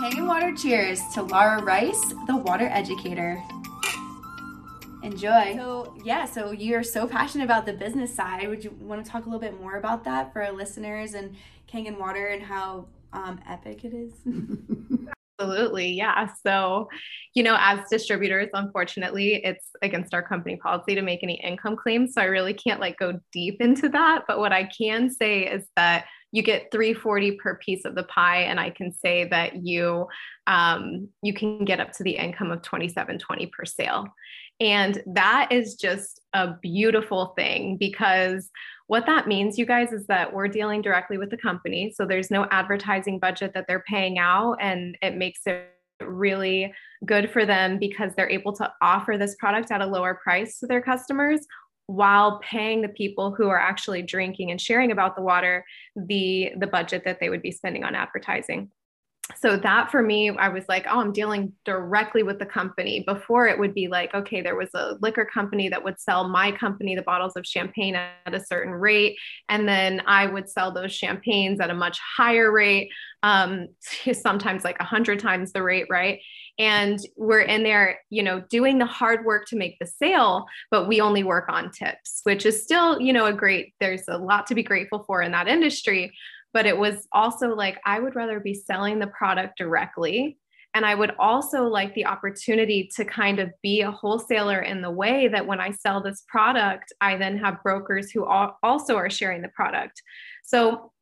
Kangen Water cheers to Laura Rice, the water educator. Enjoy. So, yeah, so you're so passionate about the business side. Would you want to talk a little bit more about that for our listeners and Kangen Water and how um, epic it is? Absolutely. Yeah. So, you know, as distributors, unfortunately, it's against our company policy to make any income claims. So I really can't like go deep into that. But what I can say is that you get 340 per piece of the pie and i can say that you um, you can get up to the income of 2720 per sale and that is just a beautiful thing because what that means, you guys, is that we're dealing directly with the company. So there's no advertising budget that they're paying out, and it makes it really good for them because they're able to offer this product at a lower price to their customers while paying the people who are actually drinking and sharing about the water the the budget that they would be spending on advertising. So that for me i was like oh i'm dealing directly with the company. Before it would be like okay there was a liquor company that would sell my company the bottles of champagne at a certain rate and then i would sell those champagnes at a much higher rate um, sometimes like a hundred times the rate right and we're in there you know doing the hard work to make the sale but we only work on tips which is still you know a great there's a lot to be grateful for in that industry but it was also like I would rather be selling the product directly. And I would also like the opportunity to kind of be a wholesaler in the way that when I sell this product, I then have brokers who also are sharing the product. So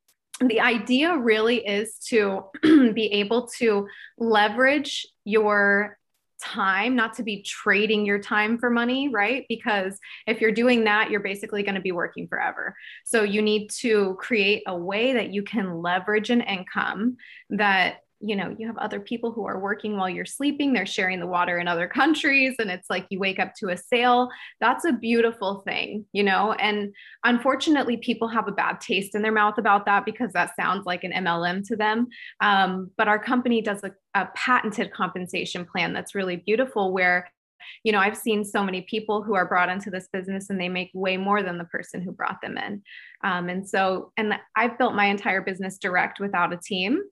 the idea really is to be able to leverage your time, not to be trading your time for money, right? Because if you're doing that, you're basically going to be working forever. So you need to create a way that you can leverage an income that you know you have other people who are working while you're sleeping they're sharing the water in other countries and it's like you wake up to a sale. That's a beautiful thing you know? And unfortunately people have a bad taste in their mouth about that because that sounds like an mlm to them. Um, but our company does a, a patented compensation plan that's really beautiful where you know i've seen so many people who are brought into this business and they make way more than the person who brought them in. Um, and so and i've built my entire business direct without a team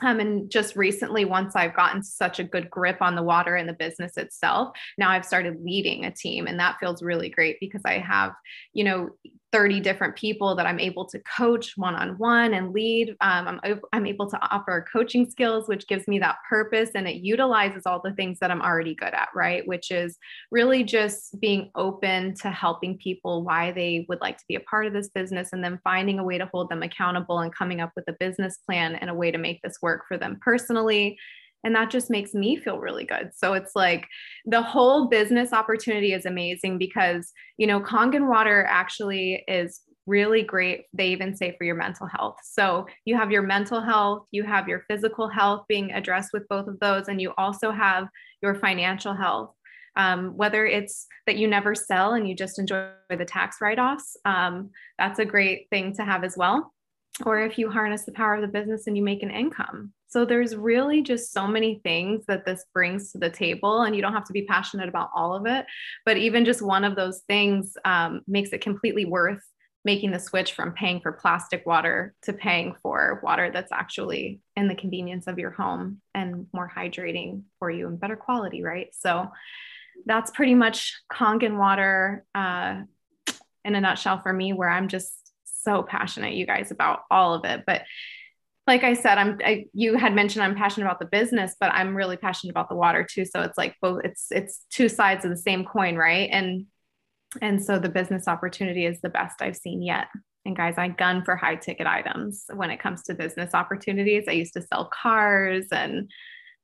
um, and just recently, once I've gotten such a good grip on the water and the business itself, now I've started leading a team. And that feels really great because I have, you know, 30 different people that I'm able to coach one on one and lead. Um, I'm, I'm able to offer coaching skills, which gives me that purpose and it utilizes all the things that I'm already good at, right? Which is really just being open to helping people why they would like to be a part of this business and then finding a way to hold them accountable and coming up with a business plan and a way to make this work for them personally and that just makes me feel really good. So it's like the whole business opportunity is amazing because you know kangen water actually is really great. They even say for your mental health. So you have your mental health you have your physical health being addressed with both of those and you also have your financial health. Um, whether it's that you never sell and you just enjoy the tax write-offs um, that's a great thing to have as well or if you harness the power of the business and you make an income so there's really just so many things that this brings to the table, and you don't have to be passionate about all of it. But even just one of those things um, makes it completely worth making the switch from paying for plastic water to paying for water that's actually in the convenience of your home and more hydrating for you and better quality, right? So that's pretty much Kangen water uh, in a nutshell for me, where I'm just so passionate, you guys, about all of it. But like I said, I'm I, you had mentioned I'm passionate about the business, but I'm really passionate about the water too. So it's like both it's it's two sides of the same coin, right? And and so the business opportunity is the best I've seen yet. And guys, I gun for high ticket items when it comes to business opportunities. I used to sell cars and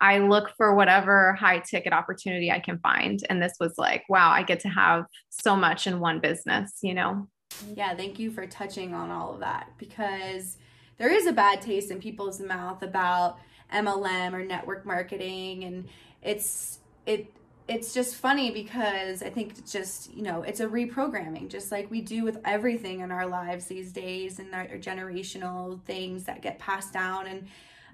I look for whatever high ticket opportunity I can find. And this was like, wow, I get to have so much in one business, you know? Yeah, thank you for touching on all of that because there is a bad taste in people's mouth about MLM or network marketing and it's it it's just funny because I think it's just, you know, it's a reprogramming, just like we do with everything in our lives these days and our generational things that get passed down. And,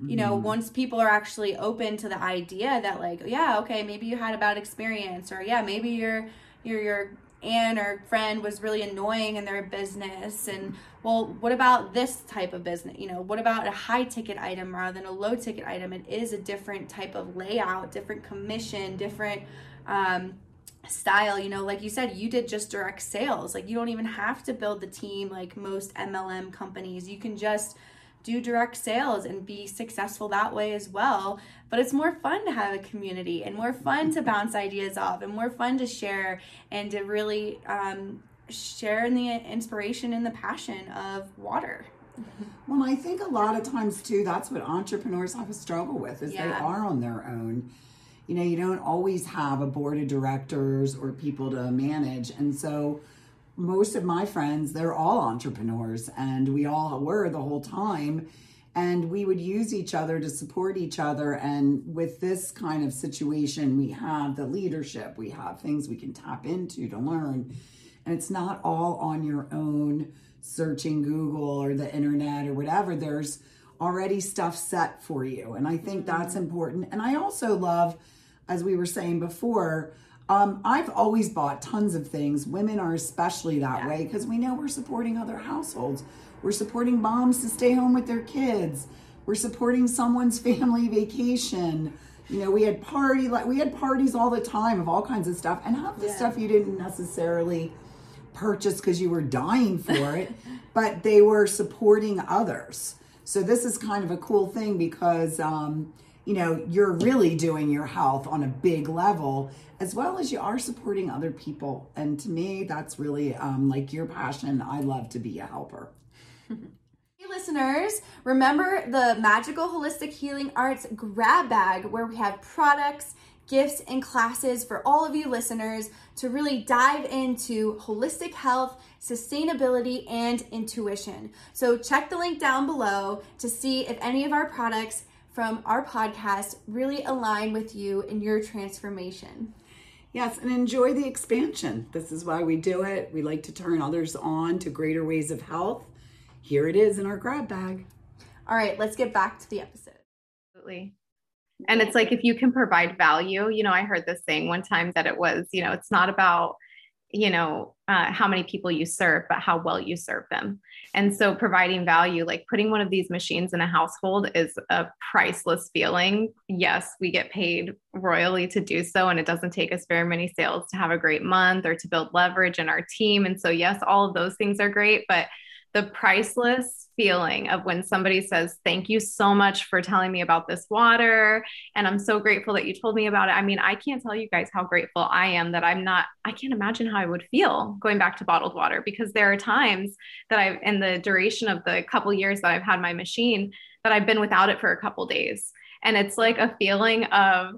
you know, mm-hmm. once people are actually open to the idea that, like, yeah, okay, maybe you had a bad experience, or yeah, maybe your your your aunt or friend was really annoying in their business and well what about this type of business? You know what about a high ticket item rather than a low ticket item? It is a different type of layout different commission different um, style. You know like you said you did just direct sales. Like you don't even have to build the team like most mlm companies. You can just do direct sales and be successful that way as well. But it's more fun to have a community and more fun to bounce ideas off and more fun to share and to really um, share in the inspiration and the passion of water. Well, I think a lot of times too, that's what entrepreneurs have a struggle with is yeah. they are on their own. You know, you don't always have a board of directors or people to manage. And so most of my friends, they're all entrepreneurs, and we all were the whole time. And we would use each other to support each other. And with this kind of situation, we have the leadership, we have things we can tap into to learn. And it's not all on your own searching Google or the internet or whatever. There's already stuff set for you. And I think that's mm-hmm. important. And I also love, as we were saying before, um, I've always bought tons of things. Women are especially that yeah. way because we know we're supporting other households. We're supporting moms to stay home with their kids. We're supporting someone's family vacation. You know, we had party like we had parties all the time of all kinds of stuff, and half the yeah. stuff you didn't necessarily purchase because you were dying for it, but they were supporting others. So this is kind of a cool thing because um, you know you're really doing your health on a big level as well as you are supporting other people. And to me, that's really um, like your passion. I love to be a helper. Hey listeners, remember the Magical Holistic Healing Arts grab bag where we have products, gifts, and classes for all of you listeners to really dive into holistic health, sustainability, and intuition. So check the link down below to see if any of our products from our podcast really align with you in your transformation. Yes, and enjoy the expansion. This is why we do it. We like to turn others on to greater ways of health. Here it is in our grab bag. All right, let's get back to the episode. Absolutely. And it's like if you can provide value, you know, I heard this saying one time that it was, you know, it's not about you know uh, how many people you serve but how well you serve them. And so providing value like putting one of these machines in a household is a priceless feeling. Yes we get paid royally to do so and it doesn't take us very many sales to have a great month or to build leverage in our team. And so yes all of those things are great but the priceless feeling of when somebody says, Thank you so much for telling me about this water. And I'm so grateful that you told me about it. I mean, I can't tell you guys how grateful I am that I'm not, I can't imagine how I would feel going back to bottled water because there are times that I've, in the duration of the couple years that I've had my machine, that I've been without it for a couple days. And it's like a feeling of,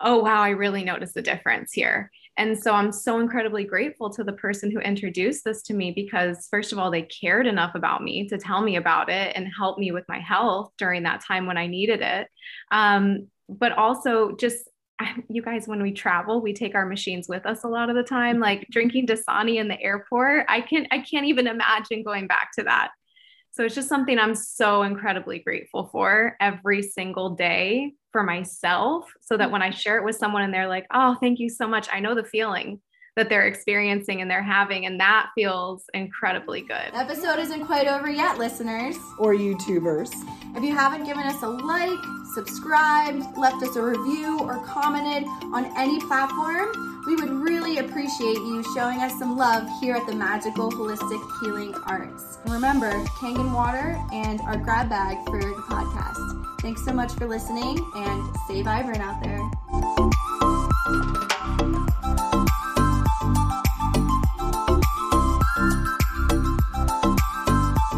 oh, wow, I really noticed the difference here. And so I'm so incredibly grateful to the person who introduced this to me because, first of all, they cared enough about me to tell me about it and help me with my health during that time when I needed it. Um, but also, just you guys, when we travel, we take our machines with us a lot of the time. Like drinking Dasani in the airport, I can't, I can't even imagine going back to that. So it's just something I'm so incredibly grateful for every single day for myself so that mm. when I share it with someone and they're like, oh, thank you so much. I know the feeling that they're experiencing and they're having. And that feels incredibly good. Episode isn't quite over yet, listeners. Or YouTubers. If you haven't given us a like, subscribed, left us a review, or commented on any platform, we would really appreciate you showing us some love here at the Magical Holistic Healing Arts. And remember, Kangen water and our grab bag for the podcast. Thanks so much for listening and stay vibrant out there.